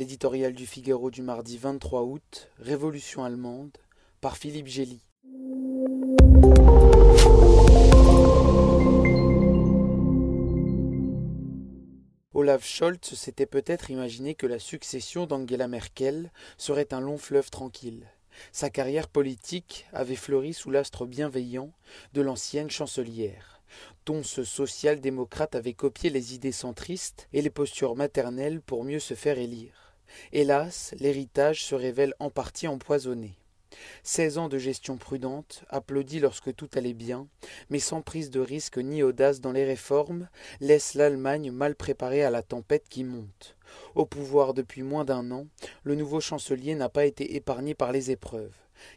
L'éditorial du Figaro du mardi 23 août, Révolution allemande, par Philippe Gély. Olaf Scholz s'était peut-être imaginé que la succession d'Angela Merkel serait un long fleuve tranquille. Sa carrière politique avait fleuri sous l'astre bienveillant de l'ancienne chancelière, dont ce social-démocrate avait copié les idées centristes et les postures maternelles pour mieux se faire élire. Hélas, l'héritage se révèle en partie empoisonné. Seize ans de gestion prudente, applaudis lorsque tout allait bien, mais sans prise de risque ni audace dans les réformes, laisse l'Allemagne mal préparée à la tempête qui monte. Au pouvoir depuis moins d'un an, le nouveau chancelier n'a pas été épargné par les épreuves.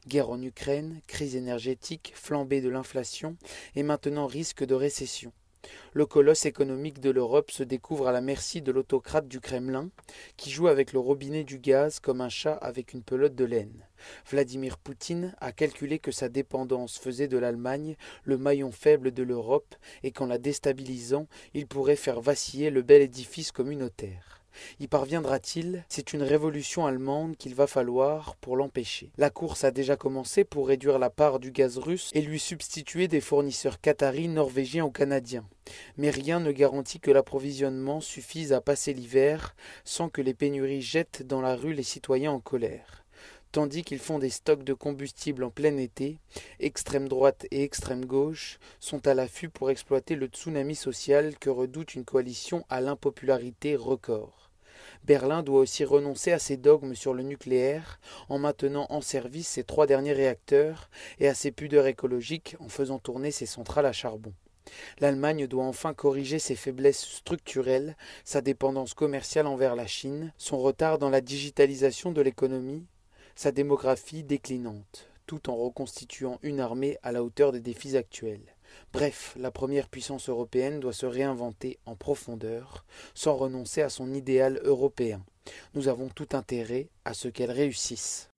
Guerre en Ukraine, crise énergétique, flambée de l'inflation et maintenant risque de récession. Le colosse économique de l'Europe se découvre à la merci de l'autocrate du Kremlin, qui joue avec le robinet du gaz comme un chat avec une pelote de laine. Vladimir Poutine a calculé que sa dépendance faisait de l'Allemagne le maillon faible de l'Europe et qu'en la déstabilisant, il pourrait faire vaciller le bel édifice communautaire. Y parviendra-t-il? C'est une révolution allemande qu'il va falloir pour l'empêcher. La course a déjà commencé pour réduire la part du gaz russe et lui substituer des fournisseurs qataris, norvégiens ou canadiens. Mais rien ne garantit que l'approvisionnement suffise à passer l'hiver sans que les pénuries jettent dans la rue les citoyens en colère tandis qu'ils font des stocks de combustible en plein été, extrême droite et extrême gauche sont à l'affût pour exploiter le tsunami social que redoute une coalition à l'impopularité record. Berlin doit aussi renoncer à ses dogmes sur le nucléaire en maintenant en service ses trois derniers réacteurs et à ses pudeurs écologiques en faisant tourner ses centrales à charbon. L'Allemagne doit enfin corriger ses faiblesses structurelles, sa dépendance commerciale envers la Chine, son retard dans la digitalisation de l'économie sa démographie déclinante, tout en reconstituant une armée à la hauteur des défis actuels. Bref, la première puissance européenne doit se réinventer en profondeur, sans renoncer à son idéal européen. Nous avons tout intérêt à ce qu'elle réussisse.